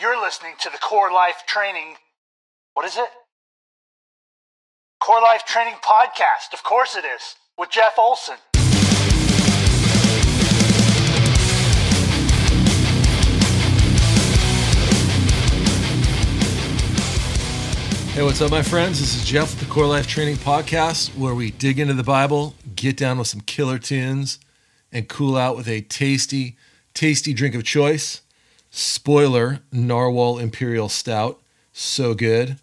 You're listening to the Core Life Training. What is it? Core Life Training Podcast. Of course it is, with Jeff Olson. Hey, what's up, my friends? This is Jeff with the Core Life Training Podcast, where we dig into the Bible, get down with some killer tunes, and cool out with a tasty, tasty drink of choice. Spoiler Narwhal Imperial Stout. So good.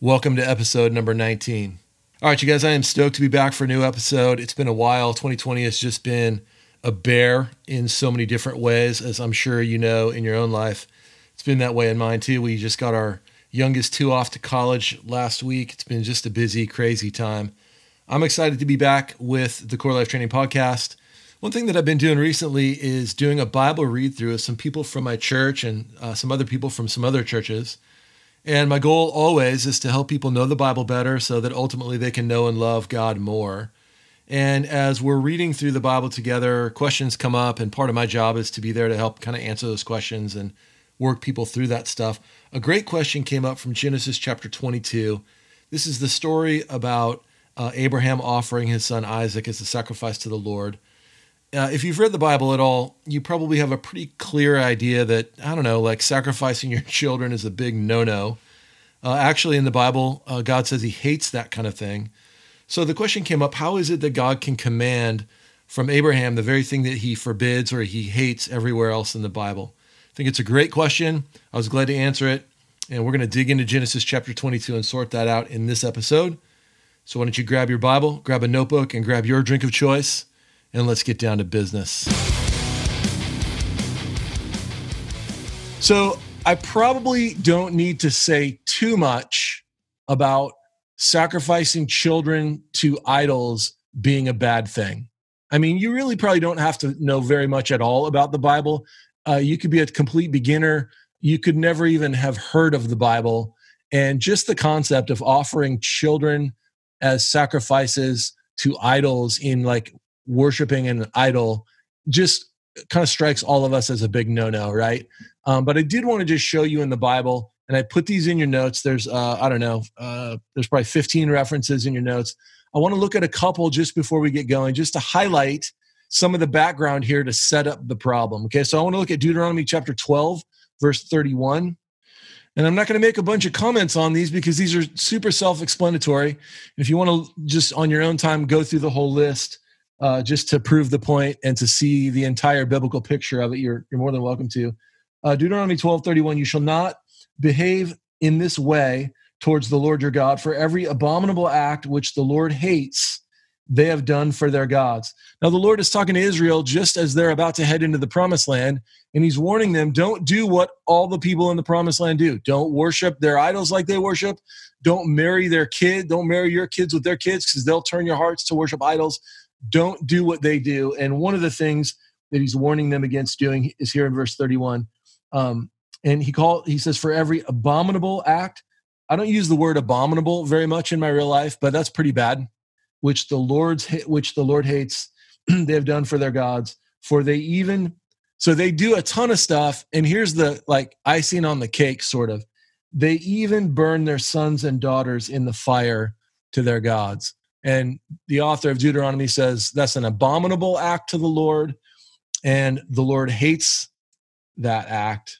Welcome to episode number 19. All right, you guys, I am stoked to be back for a new episode. It's been a while. 2020 has just been a bear in so many different ways, as I'm sure you know in your own life. It's been that way in mine too. We just got our youngest two off to college last week. It's been just a busy, crazy time. I'm excited to be back with the Core Life Training Podcast. One thing that I've been doing recently is doing a Bible read through with some people from my church and uh, some other people from some other churches. And my goal always is to help people know the Bible better so that ultimately they can know and love God more. And as we're reading through the Bible together, questions come up, and part of my job is to be there to help kind of answer those questions and work people through that stuff. A great question came up from Genesis chapter 22. This is the story about uh, Abraham offering his son Isaac as a sacrifice to the Lord. Uh, if you've read the Bible at all, you probably have a pretty clear idea that, I don't know, like sacrificing your children is a big no no. Uh, actually, in the Bible, uh, God says he hates that kind of thing. So the question came up how is it that God can command from Abraham the very thing that he forbids or he hates everywhere else in the Bible? I think it's a great question. I was glad to answer it. And we're going to dig into Genesis chapter 22 and sort that out in this episode. So why don't you grab your Bible, grab a notebook, and grab your drink of choice, and let's get down to business. So I probably don't need to say too much about sacrificing children to idols being a bad thing. I mean, you really probably don't have to know very much at all about the Bible uh, you could be a complete beginner. You could never even have heard of the Bible. And just the concept of offering children as sacrifices to idols in like worshiping an idol just kind of strikes all of us as a big no no, right? Um, but I did want to just show you in the Bible, and I put these in your notes. There's, uh, I don't know, uh, there's probably 15 references in your notes. I want to look at a couple just before we get going, just to highlight some of the background here to set up the problem. Okay, so I want to look at Deuteronomy chapter 12, verse 31. And I'm not going to make a bunch of comments on these because these are super self explanatory. If you want to just on your own time go through the whole list uh, just to prove the point and to see the entire biblical picture of it, you're, you're more than welcome to. Uh, Deuteronomy 12 31, you shall not behave in this way towards the Lord your God, for every abominable act which the Lord hates they have done for their gods. Now, the Lord is talking to Israel just as they're about to head into the promised land, and he's warning them don't do what all the people in the promised land do. Don't worship their idols like they worship. Don't marry their kid. Don't marry your kids with their kids because they'll turn your hearts to worship idols. Don't do what they do. And one of the things that he's warning them against doing is here in verse 31. Um, and he call he says, for every abominable act, I don't use the word abominable very much in my real life, but that's pretty bad which the Lord's which the Lord hates, they have done for their gods. For they even so they do a ton of stuff, and here's the like icing on the cake, sort of. They even burn their sons and daughters in the fire to their gods. And the author of Deuteronomy says that's an abominable act to the Lord, and the Lord hates that act.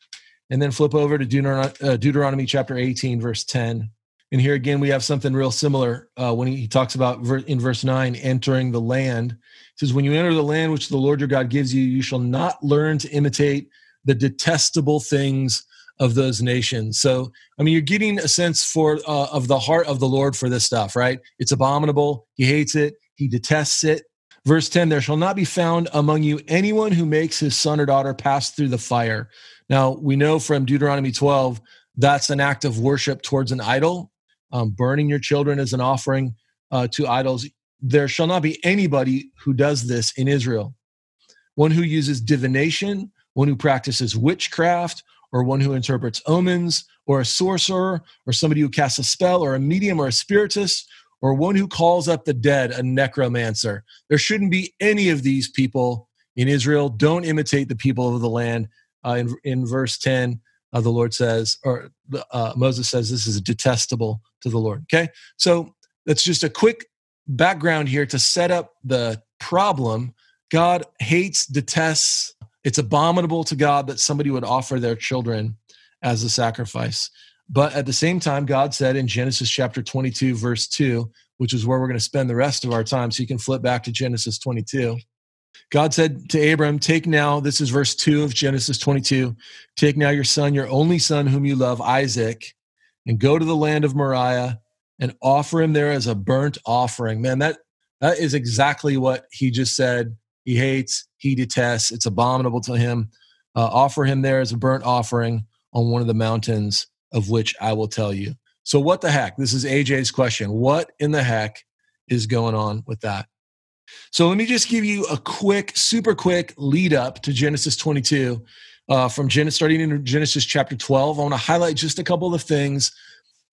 And then flip over to Deuteronomy, uh, chapter 18, verse 10. And here again, we have something real similar uh, when he talks about in verse 9 entering the land. He says, When you enter the land which the Lord your God gives you, you shall not learn to imitate the detestable things of those nations. So, I mean, you're getting a sense for uh, of the heart of the Lord for this stuff, right? It's abominable. He hates it. He detests it. Verse 10 There shall not be found among you anyone who makes his son or daughter pass through the fire. Now, we know from Deuteronomy 12 that's an act of worship towards an idol um, burning your children as an offering uh, to idols. There shall not be anybody who does this in Israel. One who uses divination, one who practices witchcraft, or one who interprets omens, or a sorcerer, or somebody who casts a spell, or a medium, or a spiritist, or one who calls up the dead, a necromancer. There shouldn't be any of these people in Israel. Don't imitate the people of the land. Uh, in, in verse 10, uh, the Lord says, or uh, Moses says, this is detestable to the Lord. Okay. So that's just a quick background here to set up the problem. God hates, detests, it's abominable to God that somebody would offer their children as a sacrifice. But at the same time, God said in Genesis chapter 22, verse 2, which is where we're going to spend the rest of our time. So you can flip back to Genesis 22. God said to Abram, Take now, this is verse 2 of Genesis 22, take now your son, your only son, whom you love, Isaac, and go to the land of Moriah and offer him there as a burnt offering. Man, that that is exactly what he just said. He hates, he detests, it's abominable to him. Uh, offer him there as a burnt offering on one of the mountains of which I will tell you. So, what the heck? This is AJ's question. What in the heck is going on with that? So, let me just give you a quick, super quick lead up to Genesis 22 uh, from Genesis, starting in Genesis chapter 12. I want to highlight just a couple of things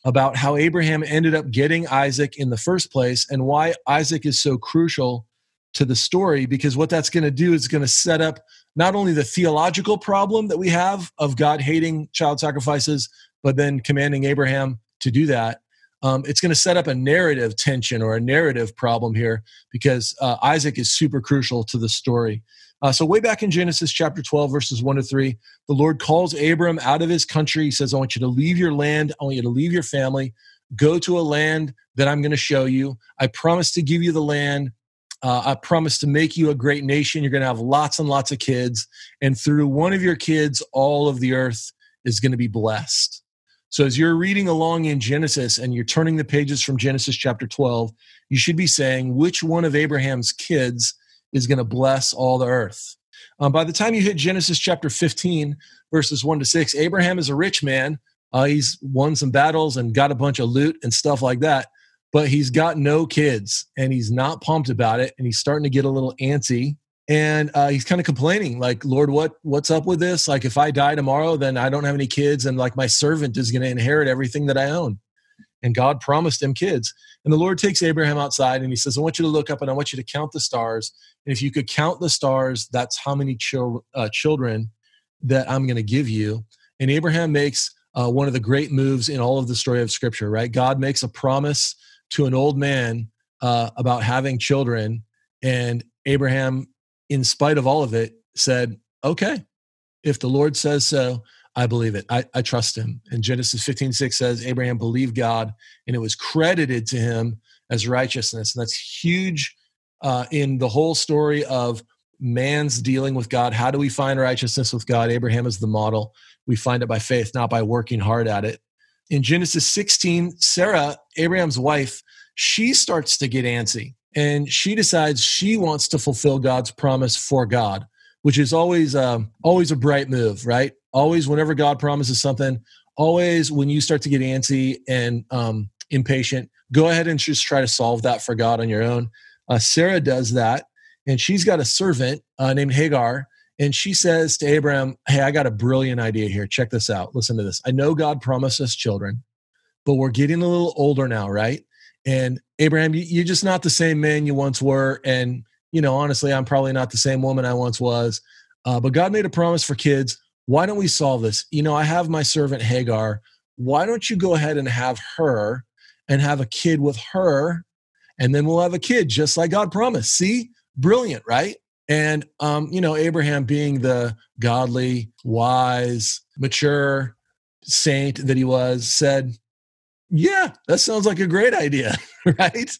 about how Abraham ended up getting Isaac in the first place and why Isaac is so crucial to the story because what that's going to do is going to set up not only the theological problem that we have of God hating child sacrifices, but then commanding Abraham to do that. Um, it's going to set up a narrative tension or a narrative problem here because uh, Isaac is super crucial to the story. Uh, so, way back in Genesis chapter 12, verses 1 to 3, the Lord calls Abram out of his country. He says, I want you to leave your land, I want you to leave your family, go to a land that I'm going to show you. I promise to give you the land. Uh, I promise to make you a great nation. You're going to have lots and lots of kids. And through one of your kids, all of the earth is going to be blessed. So, as you're reading along in Genesis and you're turning the pages from Genesis chapter 12, you should be saying, which one of Abraham's kids is going to bless all the earth? Um, by the time you hit Genesis chapter 15, verses 1 to 6, Abraham is a rich man. Uh, he's won some battles and got a bunch of loot and stuff like that but he's got no kids and he's not pumped about it and he's starting to get a little antsy. And uh, he's kind of complaining like lord what what's up with this? Like if i die tomorrow then i don't have any kids and like my servant is going to inherit everything that i own. And god promised him kids. And the lord takes abraham outside and he says i want you to look up and i want you to count the stars. And if you could count the stars that's how many chil- uh, children that i'm going to give you. And abraham makes uh, one of the great moves in all of the story of scripture right? God makes a promise to an old man uh, about having children. And Abraham, in spite of all of it, said, Okay, if the Lord says so, I believe it. I, I trust him. And Genesis 15, 6 says, Abraham believed God and it was credited to him as righteousness. And that's huge uh, in the whole story of man's dealing with God. How do we find righteousness with God? Abraham is the model. We find it by faith, not by working hard at it in Genesis 16, Sarah, Abraham's wife, she starts to get antsy and she decides she wants to fulfill God's promise for God, which is always um, always a bright move, right? Always, whenever God promises something, always when you start to get antsy and um, impatient, go ahead and just try to solve that for God on your own. Uh, Sarah does that, and she's got a servant uh, named Hagar and she says to Abraham, Hey, I got a brilliant idea here. Check this out. Listen to this. I know God promised us children, but we're getting a little older now, right? And Abraham, you're just not the same man you once were. And, you know, honestly, I'm probably not the same woman I once was. Uh, but God made a promise for kids. Why don't we solve this? You know, I have my servant Hagar. Why don't you go ahead and have her and have a kid with her? And then we'll have a kid just like God promised. See? Brilliant, right? And, um, you know, Abraham being the godly, wise, mature saint that he was, said, Yeah, that sounds like a great idea, right?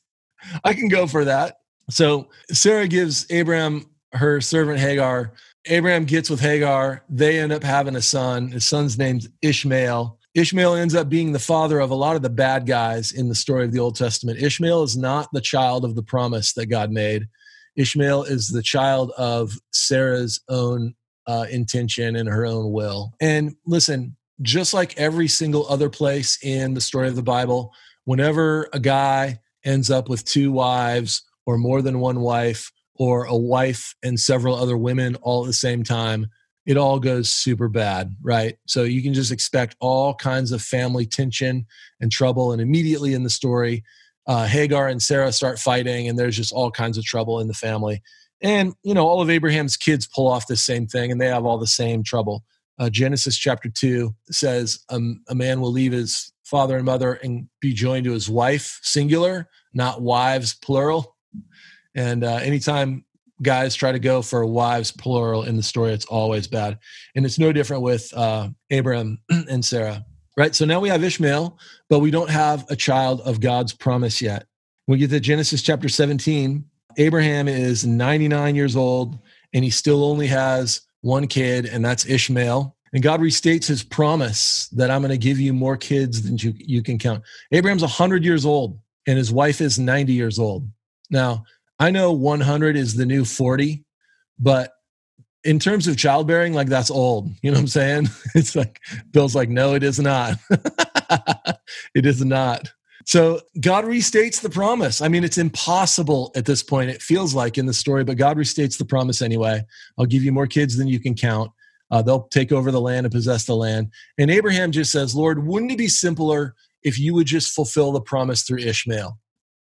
I can go for that. So Sarah gives Abraham her servant Hagar. Abraham gets with Hagar. They end up having a son. His son's name's Ishmael. Ishmael ends up being the father of a lot of the bad guys in the story of the Old Testament. Ishmael is not the child of the promise that God made. Ishmael is the child of Sarah's own uh, intention and her own will. And listen, just like every single other place in the story of the Bible, whenever a guy ends up with two wives or more than one wife or a wife and several other women all at the same time, it all goes super bad, right? So you can just expect all kinds of family tension and trouble. And immediately in the story, uh, Hagar and Sarah start fighting, and there's just all kinds of trouble in the family. And, you know, all of Abraham's kids pull off the same thing and they have all the same trouble. uh, Genesis chapter 2 says um, a man will leave his father and mother and be joined to his wife, singular, not wives, plural. And uh, anytime guys try to go for wives, plural, in the story, it's always bad. And it's no different with uh, Abraham and Sarah, right? So now we have Ishmael, but we don't have a child of God's promise yet. We get to Genesis chapter 17. Abraham is 99 years old and he still only has one kid, and that's Ishmael. And God restates his promise that I'm going to give you more kids than you, you can count. Abraham's 100 years old, and his wife is 90 years old. Now, I know 100 is the new 40, but in terms of childbearing, like that's old. You know what I'm saying? It's like, Bill's like, no, it is not. it is not. So God restates the promise. I mean, it's impossible at this point, it feels like in the story, but God restates the promise anyway. I'll give you more kids than you can count. Uh, they'll take over the land and possess the land. And Abraham just says, Lord, wouldn't it be simpler if you would just fulfill the promise through Ishmael?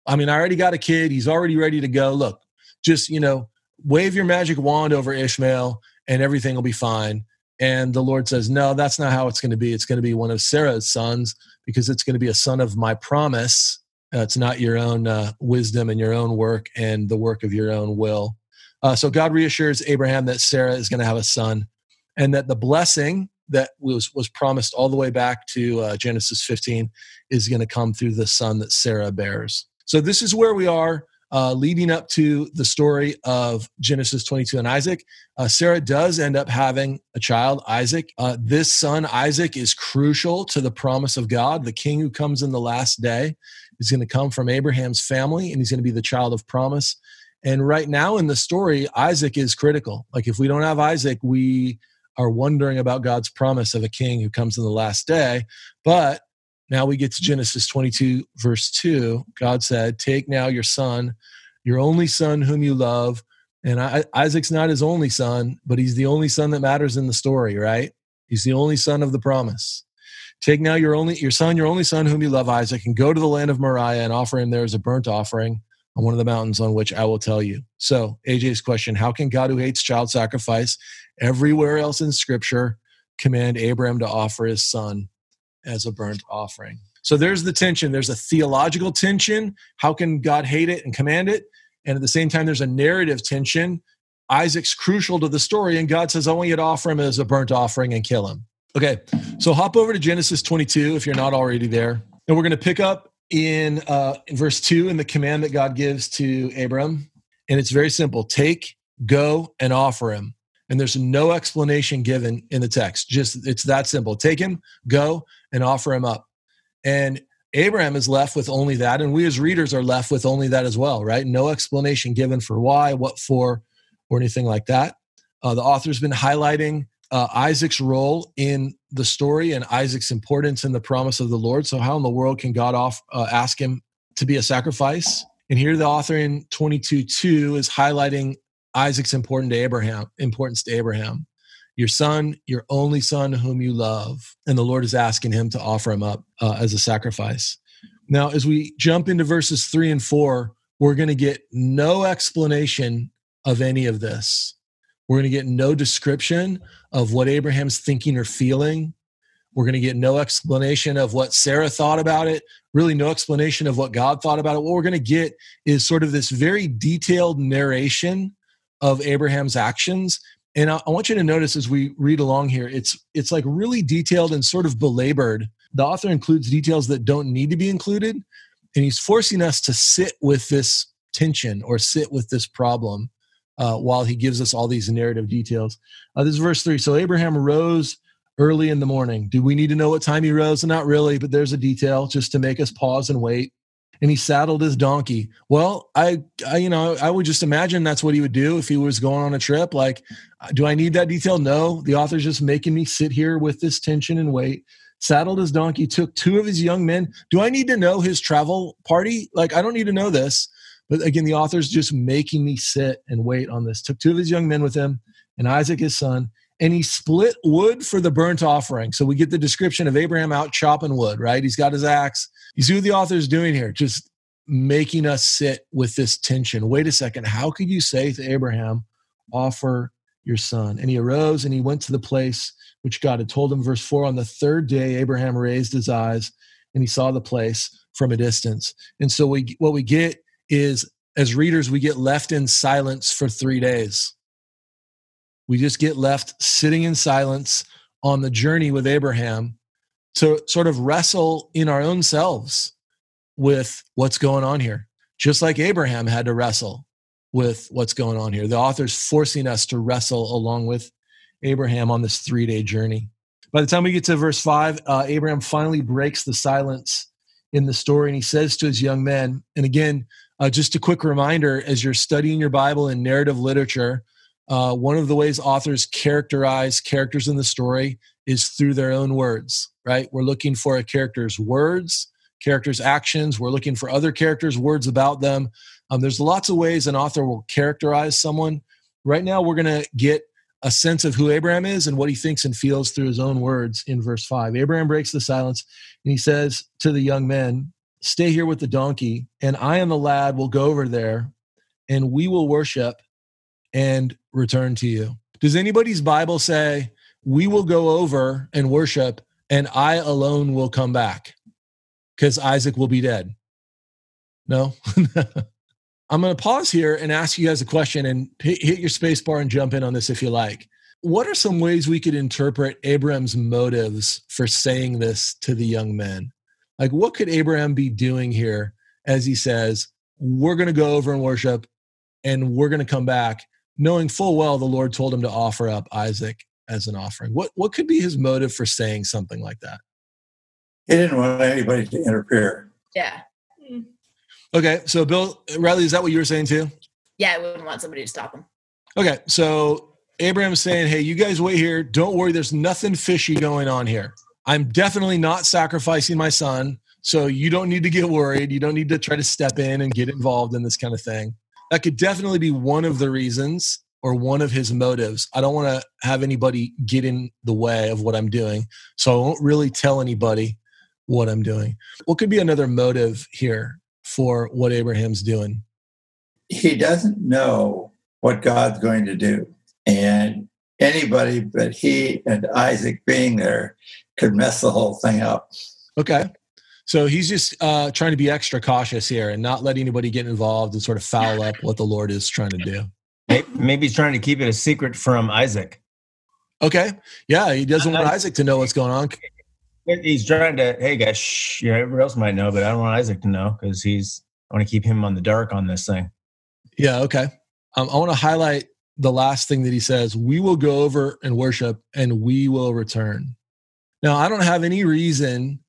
I mean, I already got a kid. He's already ready to go. Look, just, you know, wave your magic wand over Ishmael and everything will be fine. And the Lord says, No, that's not how it's going to be. It's going to be one of Sarah's sons because it's going to be a son of my promise. Uh, it's not your own uh, wisdom and your own work and the work of your own will. Uh, so God reassures Abraham that Sarah is going to have a son and that the blessing that was, was promised all the way back to uh, Genesis 15 is going to come through the son that Sarah bears. So this is where we are uh, leading up to the story of Genesis 22 and Isaac. Uh, Sarah does end up having a child, Isaac. Uh, this son, Isaac, is crucial to the promise of God. The king who comes in the last day is going to come from Abraham's family, and he's going to be the child of promise. And right now in the story, Isaac is critical. Like if we don't have Isaac, we are wondering about God's promise of a king who comes in the last day. But now we get to Genesis 22, verse 2. God said, Take now your son, your only son whom you love. And I, Isaac's not his only son, but he's the only son that matters in the story, right? He's the only son of the promise. Take now your only your son, your only son whom you love, Isaac, and go to the land of Moriah and offer him there as a burnt offering on one of the mountains on which I will tell you. So, AJ's question How can God, who hates child sacrifice everywhere else in scripture, command Abraham to offer his son as a burnt offering. So there's the tension. There's a theological tension. How can God hate it and command it? And at the same time, there's a narrative tension. Isaac's crucial to the story, and God says, I want you to offer him as a burnt offering and kill him. Okay, so hop over to Genesis 22 if you're not already there. And we're going to pick up in, uh, in verse 2 in the command that God gives to Abram. And it's very simple take, go, and offer him and there's no explanation given in the text. Just it's that simple. Take him, go, and offer him up. And Abraham is left with only that, and we as readers are left with only that as well, right? No explanation given for why, what for, or anything like that. Uh, the author's been highlighting uh, Isaac's role in the story and Isaac's importance in the promise of the Lord. So, how in the world can God off, uh, ask him to be a sacrifice? And here, the author in 22 2 is highlighting Isaac's important to Abraham, importance to Abraham. Your son, your only son whom you love. And the Lord is asking him to offer him up uh, as a sacrifice. Now, as we jump into verses three and four, we're going to get no explanation of any of this. We're going to get no description of what Abraham's thinking or feeling. We're going to get no explanation of what Sarah thought about it, really, no explanation of what God thought about it. What we're going to get is sort of this very detailed narration of Abraham's actions. And I, I want you to notice as we read along here, it's it's like really detailed and sort of belabored. The author includes details that don't need to be included, and he's forcing us to sit with this tension or sit with this problem uh, while he gives us all these narrative details. Uh, this is verse three. So Abraham rose early in the morning. Do we need to know what time he rose? Not really, but there's a detail just to make us pause and wait and he saddled his donkey. Well, I, I, you know, I would just imagine that's what he would do if he was going on a trip. Like, uh, do I need that detail? No. The author's just making me sit here with this tension and wait. Saddled his donkey, took two of his young men. Do I need to know his travel party? Like, I don't need to know this. But again, the author's just making me sit and wait on this. Took two of his young men with him and Isaac, his son, and he split wood for the burnt offering. So we get the description of Abraham out chopping wood, right? He's got his axe. You see what the author is doing here? Just making us sit with this tension. Wait a second. How could you say to Abraham, offer your son. And he arose and he went to the place which God had told him. Verse 4 On the third day, Abraham raised his eyes and he saw the place from a distance. And so we, what we get is, as readers, we get left in silence for three days. We just get left sitting in silence on the journey with Abraham to sort of wrestle in our own selves with what's going on here, just like Abraham had to wrestle with what's going on here. The author's forcing us to wrestle along with Abraham on this three day journey. By the time we get to verse five, uh, Abraham finally breaks the silence in the story and he says to his young men, and again, uh, just a quick reminder as you're studying your Bible and narrative literature, uh, one of the ways authors characterize characters in the story is through their own words, right? We're looking for a character's words, character's actions. We're looking for other characters' words about them. Um, there's lots of ways an author will characterize someone. Right now, we're going to get a sense of who Abraham is and what he thinks and feels through his own words in verse 5. Abraham breaks the silence and he says to the young men, Stay here with the donkey, and I and the lad will go over there and we will worship and return to you. Does anybody's Bible say, We will go over and worship and I alone will come back? Because Isaac will be dead. No? I'm going to pause here and ask you guys a question and hit your space bar and jump in on this if you like. What are some ways we could interpret Abraham's motives for saying this to the young men? Like, what could Abraham be doing here as he says, We're going to go over and worship and we're going to come back, knowing full well the Lord told him to offer up Isaac as an offering? What, what could be his motive for saying something like that? He didn't want anybody to interfere. Yeah. Okay, so Bill Riley, is that what you were saying too? Yeah, I wouldn't want somebody to stop him. Okay, so Abraham's saying, "Hey, you guys wait here. Don't worry. There's nothing fishy going on here. I'm definitely not sacrificing my son, so you don't need to get worried. You don't need to try to step in and get involved in this kind of thing. That could definitely be one of the reasons." Or one of his motives. I don't want to have anybody get in the way of what I'm doing. So I won't really tell anybody what I'm doing. What could be another motive here? for what Abraham's doing? He doesn't know what God's going to do. And anybody but he and Isaac being there could mess the whole thing up. Okay. So he's just uh, trying to be extra cautious here and not let anybody get involved and sort of foul up what the Lord is trying to do. Maybe he's trying to keep it a secret from Isaac. Okay. Yeah, he doesn't want Isaac to know what's going on. He's trying to, hey guys, shh, you know, everybody else might know, but I don't want Isaac to know because he's, I want to keep him on the dark on this thing. Yeah, okay. Um, I want to highlight the last thing that he says we will go over and worship and we will return. Now, I don't have any reason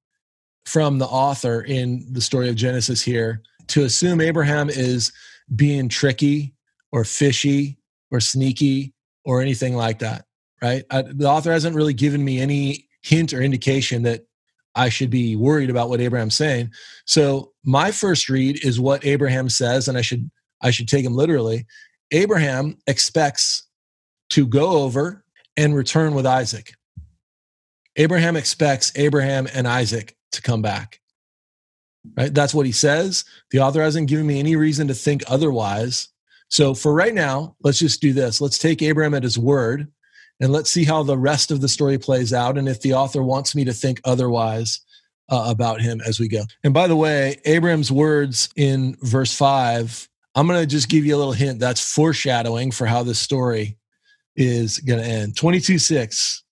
from the author in the story of Genesis here to assume Abraham is being tricky or fishy or sneaky or anything like that, right? I, the author hasn't really given me any hint or indication that I should be worried about what Abraham's saying. So my first read is what Abraham says, and I should I should take him literally. Abraham expects to go over and return with Isaac. Abraham expects Abraham and Isaac to come back. Right? That's what he says. The author hasn't given me any reason to think otherwise. So for right now, let's just do this. Let's take Abraham at his word and let's see how the rest of the story plays out and if the author wants me to think otherwise uh, about him as we go. And by the way, Abraham's words in verse 5, I'm going to just give you a little hint that's foreshadowing for how this story is going to end. 22 6.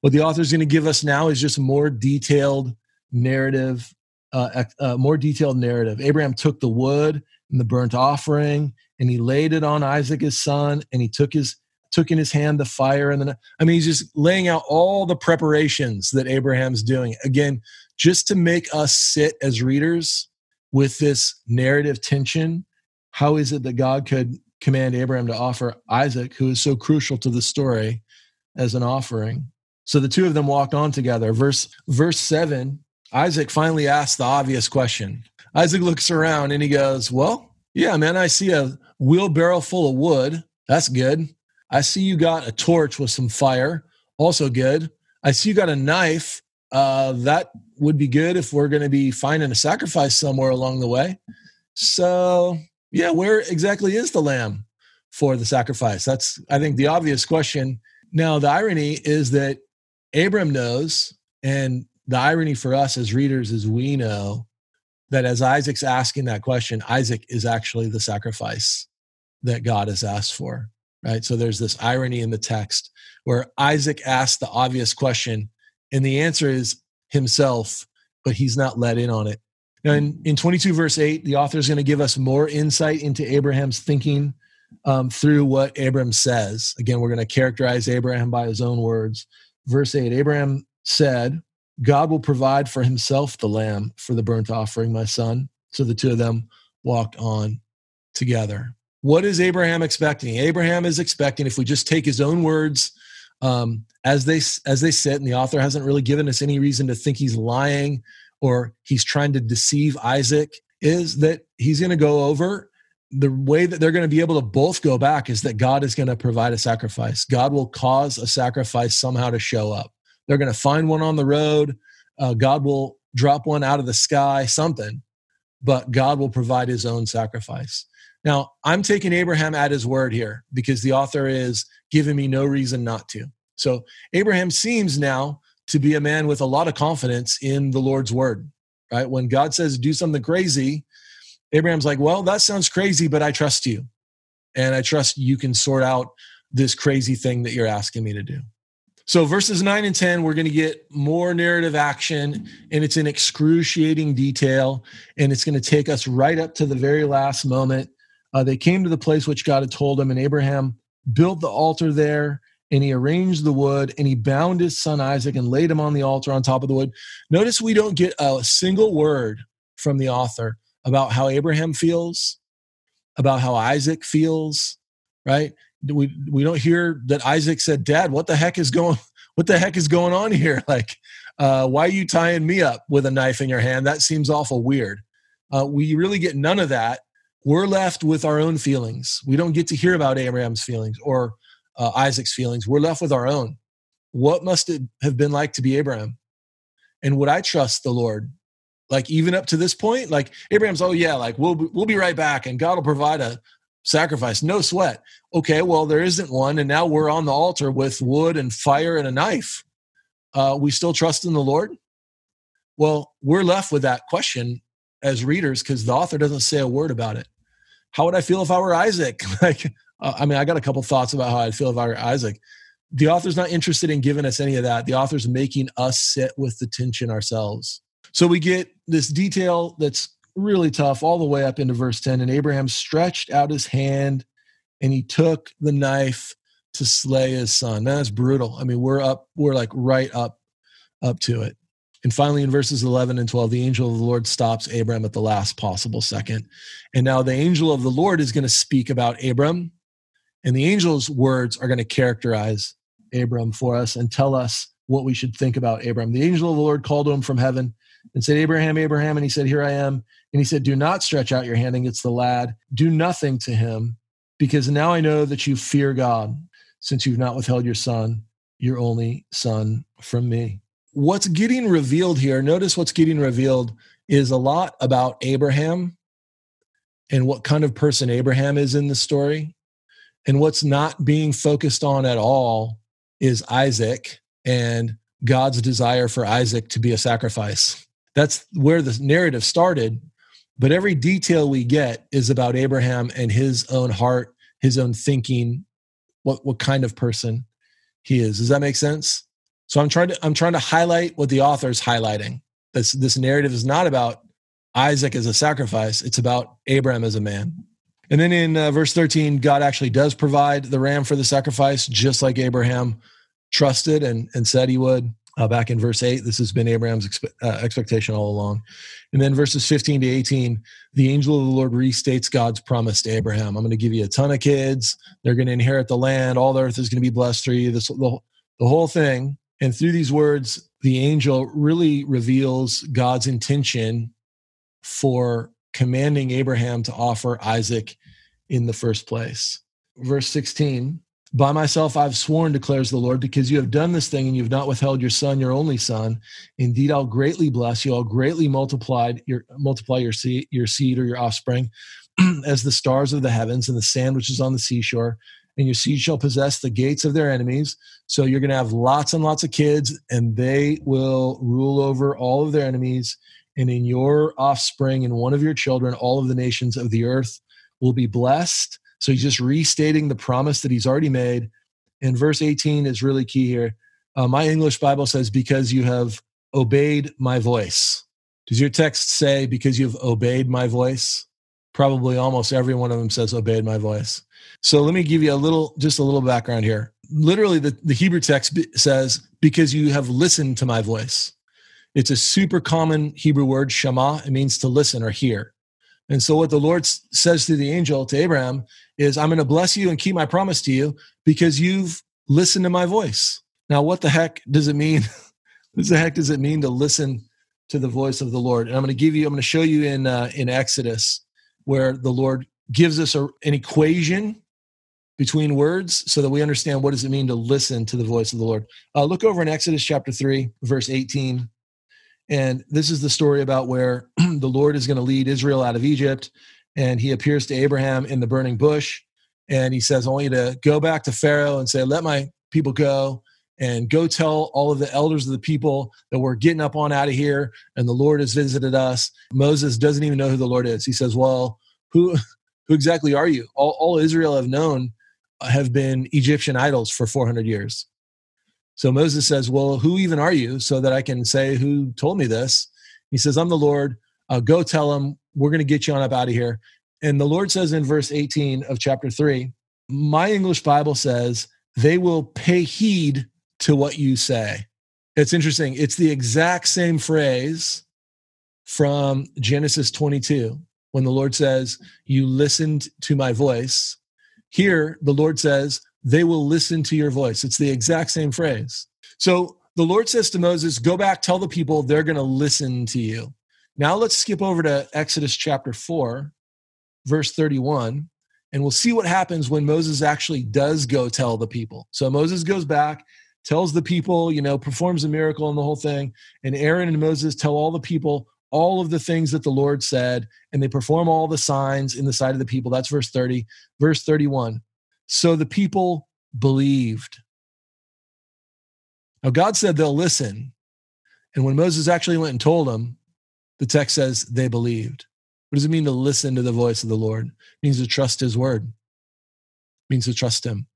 What the author is going to give us now is just more detailed narrative, uh, uh, more detailed narrative. Abraham took the wood and the burnt offering and he laid it on Isaac his son and he took his took in his hand the fire and then i mean he's just laying out all the preparations that abraham's doing. Again just to make us sit as readers with this narrative tension how is it that god could command abraham to offer isaac who is so crucial to the story as an offering? So the two of them walked on together. Verse verse 7 isaac finally asks the obvious question isaac looks around and he goes well yeah man i see a wheelbarrow full of wood that's good I see you got a torch with some fire. Also good. I see you got a knife. Uh, that would be good if we're going to be finding a sacrifice somewhere along the way. So, yeah, where exactly is the lamb for the sacrifice? That's, I think, the obvious question. Now, the irony is that Abram knows, and the irony for us as readers is we know that as Isaac's asking that question, Isaac is actually the sacrifice that God has asked for, right? So there's this irony in the text where Isaac asks the obvious question, and the answer is himself, but he's not let in on it. Now, in, in 22 verse 8, the author is going to give us more insight into Abraham's thinking um, through what Abram says. Again, we're going to characterize Abraham by his own words. Verse 8 Abraham said, God will provide for himself the lamb for the burnt offering, my son. So the two of them walked on together. What is Abraham expecting? Abraham is expecting, if we just take his own words um, as they as they sit, and the author hasn't really given us any reason to think he's lying or he's trying to deceive Isaac, is that he's going to go over the way that they're going to be able to both go back is that God is going to provide a sacrifice. God will cause a sacrifice somehow to show up. They're going to find one on the road. Uh, God will drop one out of the sky, something, but God will provide his own sacrifice. Now, I'm taking Abraham at his word here because the author is giving me no reason not to. So, Abraham seems now to be a man with a lot of confidence in the Lord's word, right? When God says do something crazy, Abraham's like, well, that sounds crazy, but I trust you. And I trust you can sort out this crazy thing that you're asking me to do. So, verses 9 and 10, we're going to get more narrative action, and it's in excruciating detail, and it's going to take us right up to the very last moment. Uh, they came to the place which God had told them, and Abraham built the altar there, and he arranged the wood, and he bound his son Isaac and laid him on the altar on top of the wood. Notice we don't get a single word from the author about how Abraham feels, about how Isaac feels, right? We we don't hear that Isaac said, "Dad, what the heck is going what the heck is going on here? Like, uh, why are you tying me up with a knife in your hand? That seems awful weird." Uh, we really get none of that. We're left with our own feelings. We don't get to hear about Abraham's feelings or uh, Isaac's feelings. We're left with our own. What must it have been like to be Abraham? And would I trust the Lord? Like even up to this point, like Abraham's, oh yeah, like we'll we'll be right back, and God will provide a sacrifice, no sweat. Okay, well, there isn't one, and now we're on the altar with wood and fire and a knife. Uh, we still trust in the Lord? Well, we're left with that question as readers because the author doesn't say a word about it. How would I feel if I were Isaac? like, uh, I mean, I got a couple thoughts about how I'd feel if I were Isaac. The author's not interested in giving us any of that. The author's making us sit with the tension ourselves. So we get this detail that's really tough all the way up into verse 10. And Abraham stretched out his hand and he took the knife to slay his son. Man, that's brutal. I mean, we're up, we're like right up, up to it. And finally, in verses 11 and 12, the angel of the Lord stops Abram at the last possible second. And now the angel of the Lord is going to speak about Abram. And the angel's words are going to characterize Abram for us and tell us what we should think about Abram. The angel of the Lord called him from heaven and said, Abraham, Abraham. And he said, Here I am. And he said, Do not stretch out your hand against the lad. Do nothing to him, because now I know that you fear God, since you've not withheld your son, your only son, from me. What's getting revealed here, notice what's getting revealed is a lot about Abraham and what kind of person Abraham is in the story. And what's not being focused on at all is Isaac and God's desire for Isaac to be a sacrifice. That's where the narrative started. But every detail we get is about Abraham and his own heart, his own thinking, what, what kind of person he is. Does that make sense? So I'm trying to I'm trying to highlight what the author is highlighting. This this narrative is not about Isaac as a sacrifice. It's about Abraham as a man. And then in uh, verse 13, God actually does provide the ram for the sacrifice, just like Abraham trusted and, and said he would uh, back in verse 8. This has been Abraham's expe- uh, expectation all along. And then verses 15 to 18, the angel of the Lord restates God's promise to Abraham. I'm going to give you a ton of kids. They're going to inherit the land. All the earth is going to be blessed through you. This, the, the whole thing. And through these words, the angel really reveals God's intention for commanding Abraham to offer Isaac in the first place. Verse 16 by myself I've sworn, declares the Lord, because you have done this thing and you've not withheld your son, your only son. Indeed, I'll greatly bless you. I'll greatly multiply your multiply your seed, your seed or your offspring. as the stars of the heavens and the sand which is on the seashore. And your seed shall possess the gates of their enemies. So you're going to have lots and lots of kids, and they will rule over all of their enemies. And in your offspring and one of your children, all of the nations of the earth will be blessed. So he's just restating the promise that he's already made. And verse 18 is really key here. Uh, my English Bible says, Because you have obeyed my voice. Does your text say, Because you've obeyed my voice? Probably almost every one of them says, Obeyed my voice. So let me give you a little, just a little background here. Literally, the, the Hebrew text says, Because you have listened to my voice. It's a super common Hebrew word, shema. It means to listen or hear. And so, what the Lord says to the angel, to Abraham, is, I'm going to bless you and keep my promise to you because you've listened to my voice. Now, what the heck does it mean? what the heck does it mean to listen to the voice of the Lord? And I'm going to give you, I'm going to show you in uh, in Exodus where the Lord gives us a, an equation between words so that we understand what does it mean to listen to the voice of the Lord. Uh, look over in Exodus chapter 3, verse 18. And this is the story about where the Lord is going to lead Israel out of Egypt. And he appears to Abraham in the burning bush. And he says, only to go back to Pharaoh and say, Let my people go and go tell all of the elders of the people that we're getting up on out of here and the Lord has visited us. Moses doesn't even know who the Lord is. He says, Well, who, who exactly are you? All, all Israel have known have been Egyptian idols for 400 years. So Moses says, Well, who even are you? So that I can say, Who told me this? He says, I'm the Lord. Uh, go tell them we're going to get you on up out of here. And the Lord says in verse 18 of chapter 3, my English Bible says, they will pay heed to what you say. It's interesting. It's the exact same phrase from Genesis 22 when the Lord says, You listened to my voice. Here, the Lord says, They will listen to your voice. It's the exact same phrase. So the Lord says to Moses, Go back, tell the people they're going to listen to you. Now let's skip over to Exodus chapter 4, verse 31, and we'll see what happens when Moses actually does go tell the people. So Moses goes back, tells the people, you know, performs a miracle and the whole thing. And Aaron and Moses tell all the people all of the things that the Lord said, and they perform all the signs in the sight of the people. That's verse 30. Verse 31. So the people believed. Now, God said they'll listen. And when Moses actually went and told them, the text says they believed. What does it mean to listen to the voice of the Lord? It means to trust his word. It means to trust him.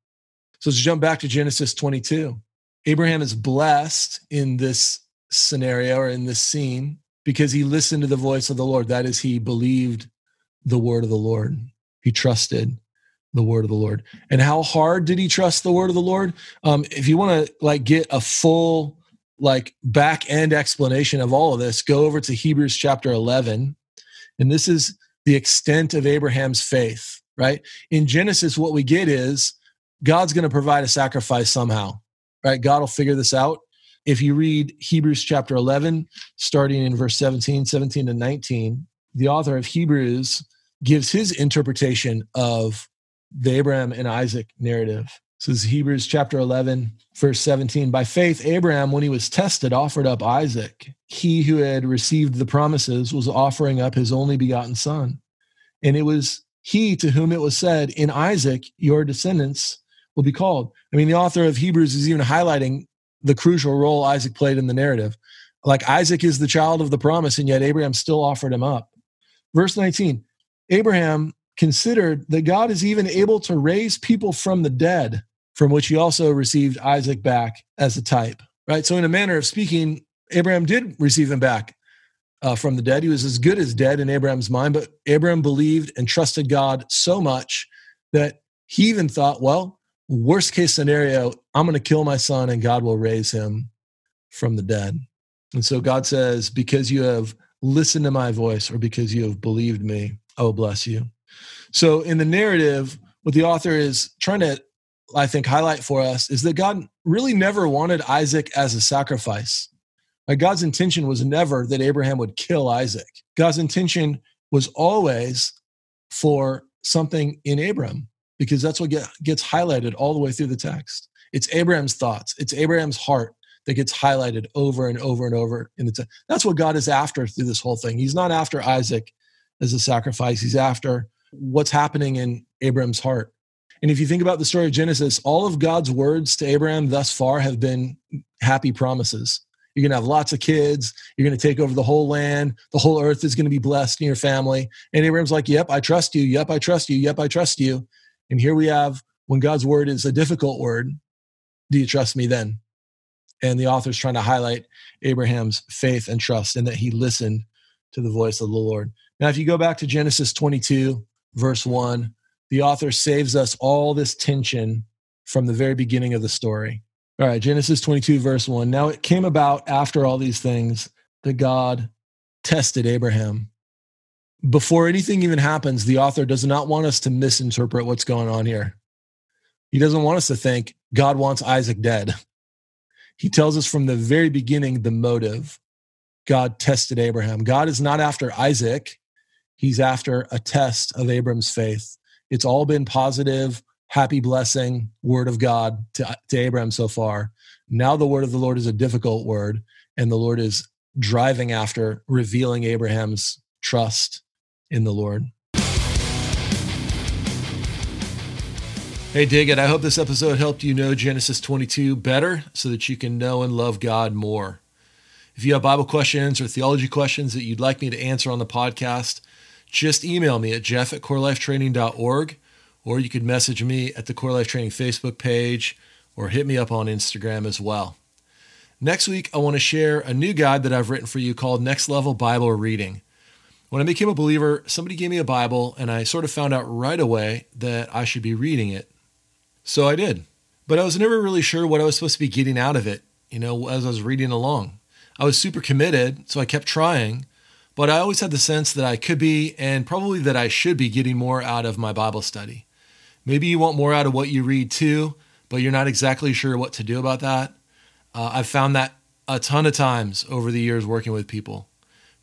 So let's jump back to Genesis 22. Abraham is blessed in this scenario or in this scene because he listened to the voice of the Lord. That is, he believed the word of the Lord. He trusted the word of the Lord. And how hard did he trust the word of the Lord? Um, if you want to like get a full like back end explanation of all of this, go over to Hebrews chapter 11. And this is the extent of Abraham's faith, right? In Genesis, what we get is God's going to provide a sacrifice somehow right? God will figure this out. If you read Hebrews chapter 11, starting in verse 17, 17 and 19, the author of Hebrews gives his interpretation of the Abraham and Isaac narrative. This is Hebrews chapter 11, verse 17. By faith, Abraham, when he was tested, offered up Isaac. He who had received the promises was offering up his only begotten son. And it was he to whom it was said, In Isaac, your descendants will be called. I mean, the author of Hebrews is even highlighting the crucial role Isaac played in the narrative. Like Isaac is the child of the promise, and yet Abraham still offered him up. Verse 19 Abraham considered that God is even able to raise people from the dead, from which he also received Isaac back as a type. Right? So, in a manner of speaking, Abraham did receive him back uh, from the dead. He was as good as dead in Abraham's mind, but Abraham believed and trusted God so much that he even thought, well, worst case scenario, I'm going to kill my son and God will raise him from the dead. And so God says, because you have listened to my voice or because you have believed me, I will bless you. So in the narrative, what the author is trying to, I think, highlight for us is that God really never wanted Isaac as a sacrifice. Like God's intention was never that Abraham would kill Isaac. God's intention was always for something in Abram because that's what get, gets highlighted all the way through the text. It's Abraham's thoughts, it's Abraham's heart that gets highlighted over and over and over in the text. That's what God is after through this whole thing. He's not after Isaac as a sacrifice, he's after what's happening in Abraham's heart. And if you think about the story of Genesis, all of God's words to Abraham thus far have been happy promises. You're going to have lots of kids. You're going to take over the whole land. The whole earth is going to be blessed in your family. And Abraham's like, Yep, I trust you. Yep, I trust you. Yep, I trust you. And here we have when God's word is a difficult word, do you trust me then? And the author's trying to highlight Abraham's faith and trust and that he listened to the voice of the Lord. Now, if you go back to Genesis 22, verse 1, the author saves us all this tension from the very beginning of the story. All right, Genesis 22, verse 1. Now it came about after all these things that God tested Abraham. Before anything even happens, the author does not want us to misinterpret what's going on here. He doesn't want us to think God wants Isaac dead. He tells us from the very beginning the motive. God tested Abraham. God is not after Isaac, he's after a test of Abram's faith. It's all been positive, happy blessing, word of God to, to Abraham so far. Now the word of the Lord is a difficult word, and the Lord is driving after revealing Abraham's trust in the Lord. Hey, dig it. I hope this episode helped you know Genesis 22 better so that you can know and love God more. If you have Bible questions or theology questions that you'd like me to answer on the podcast, just email me at jeff at corelifetraining.org or you could message me at the Core Life Training Facebook page or hit me up on Instagram as well. Next week, I want to share a new guide that I've written for you called Next Level Bible Reading. When I became a believer, somebody gave me a Bible and I sort of found out right away that I should be reading it. So I did. But I was never really sure what I was supposed to be getting out of it, you know, as I was reading along. I was super committed, so I kept trying, but I always had the sense that I could be, and probably that I should be getting more out of my Bible study. Maybe you want more out of what you read too, but you're not exactly sure what to do about that. Uh, I've found that a ton of times over the years working with people.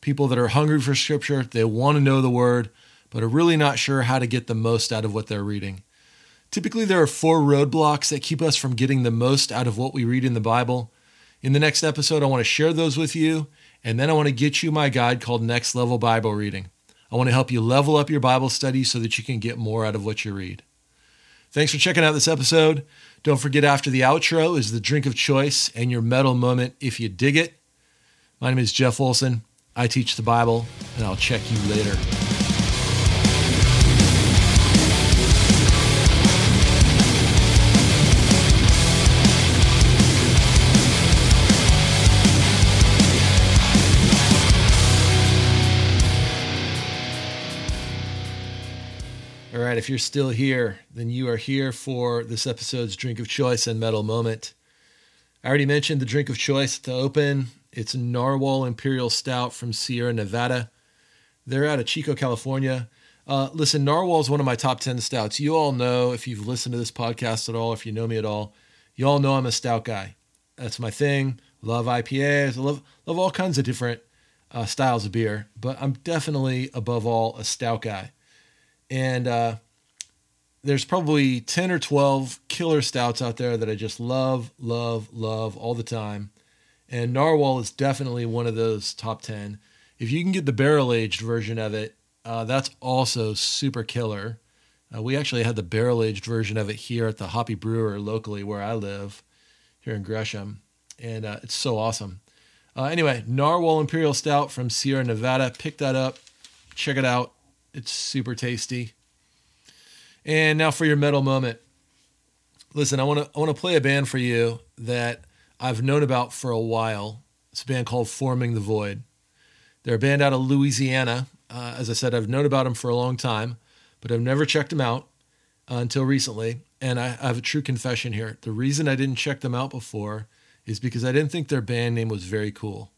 People that are hungry for scripture, they want to know the word, but are really not sure how to get the most out of what they're reading. Typically, there are four roadblocks that keep us from getting the most out of what we read in the Bible. In the next episode, I want to share those with you, and then I want to get you my guide called Next Level Bible Reading. I want to help you level up your Bible study so that you can get more out of what you read. Thanks for checking out this episode. Don't forget, after the outro is the drink of choice and your metal moment if you dig it. My name is Jeff Olson. I teach the Bible, and I'll check you later. If you're still here, then you are here for this episode's drink of choice and metal moment. I already mentioned the drink of choice to open. It's Narwhal Imperial Stout from Sierra Nevada. They're out of Chico, California. Uh, listen, Narwhal is one of my top 10 stouts. You all know, if you've listened to this podcast at all, if you know me at all, you all know I'm a stout guy. That's my thing. Love IPAs. I love, love all kinds of different uh, styles of beer, but I'm definitely, above all, a stout guy and uh, there's probably 10 or 12 killer stouts out there that I just love, love, love all the time. And Narwhal is definitely one of those top 10. If you can get the barrel aged version of it, uh, that's also super killer. Uh, we actually had the barrel aged version of it here at the Hoppy Brewer locally where I live, here in Gresham. And uh, it's so awesome. Uh, anyway, Narwhal Imperial Stout from Sierra Nevada. Pick that up. Check it out. It's super tasty. And now for your metal moment. Listen, I want to I want to play a band for you that I've known about for a while. It's a band called Forming the Void. They're a band out of Louisiana. Uh, as I said, I've known about them for a long time, but I've never checked them out uh, until recently. And I, I have a true confession here. The reason I didn't check them out before is because I didn't think their band name was very cool.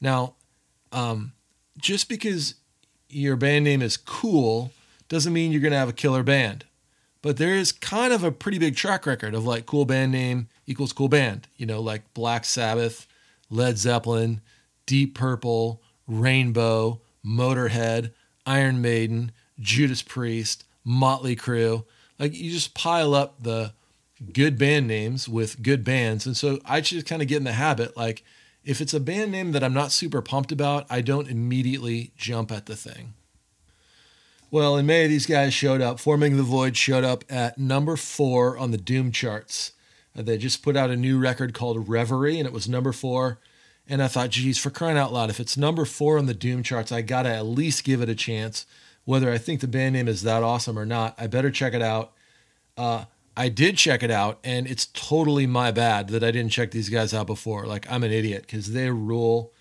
Now, um, just because your band name is cool doesn't mean you're going to have a killer band. But there is kind of a pretty big track record of like cool band name equals cool band. You know, like Black Sabbath, Led Zeppelin, Deep Purple, Rainbow, Motorhead, Iron Maiden, Judas Priest, Motley Crue. Like you just pile up the good band names with good bands. And so I just kind of get in the habit like if it's a band name that I'm not super pumped about, I don't immediately jump at the thing. Well, in May, these guys showed up. Forming the Void showed up at number four on the Doom charts. Uh, they just put out a new record called Reverie, and it was number four. And I thought, geez, for crying out loud, if it's number four on the Doom charts, I got to at least give it a chance. Whether I think the band name is that awesome or not, I better check it out. Uh, I did check it out, and it's totally my bad that I didn't check these guys out before. Like, I'm an idiot because they rule.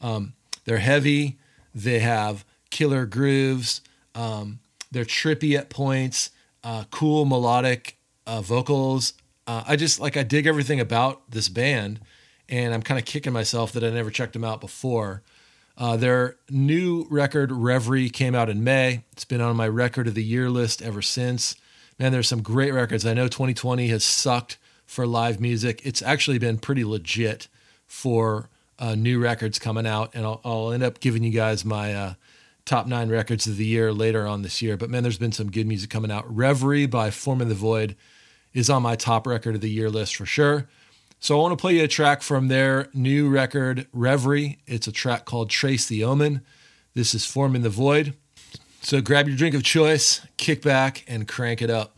Um, they're heavy, they have killer grooves, um, they're trippy at points, uh, cool melodic uh, vocals. Uh, I just like I dig everything about this band, and I'm kind of kicking myself that I never checked them out before. Uh, their new record Reverie came out in May. It's been on my record of the year list ever since. Man, there's some great records. I know 2020 has sucked for live music. It's actually been pretty legit for uh, new records coming out, and I'll, I'll, end up giving you guys my uh, top nine records of the year later on this year. But man, there's been some good music coming out. Reverie by Forming the Void is on my top record of the year list for sure. So I want to play you a track from their new record, Reverie. It's a track called Trace the Omen. This is Forming the Void. So grab your drink of choice, kick back, and crank it up.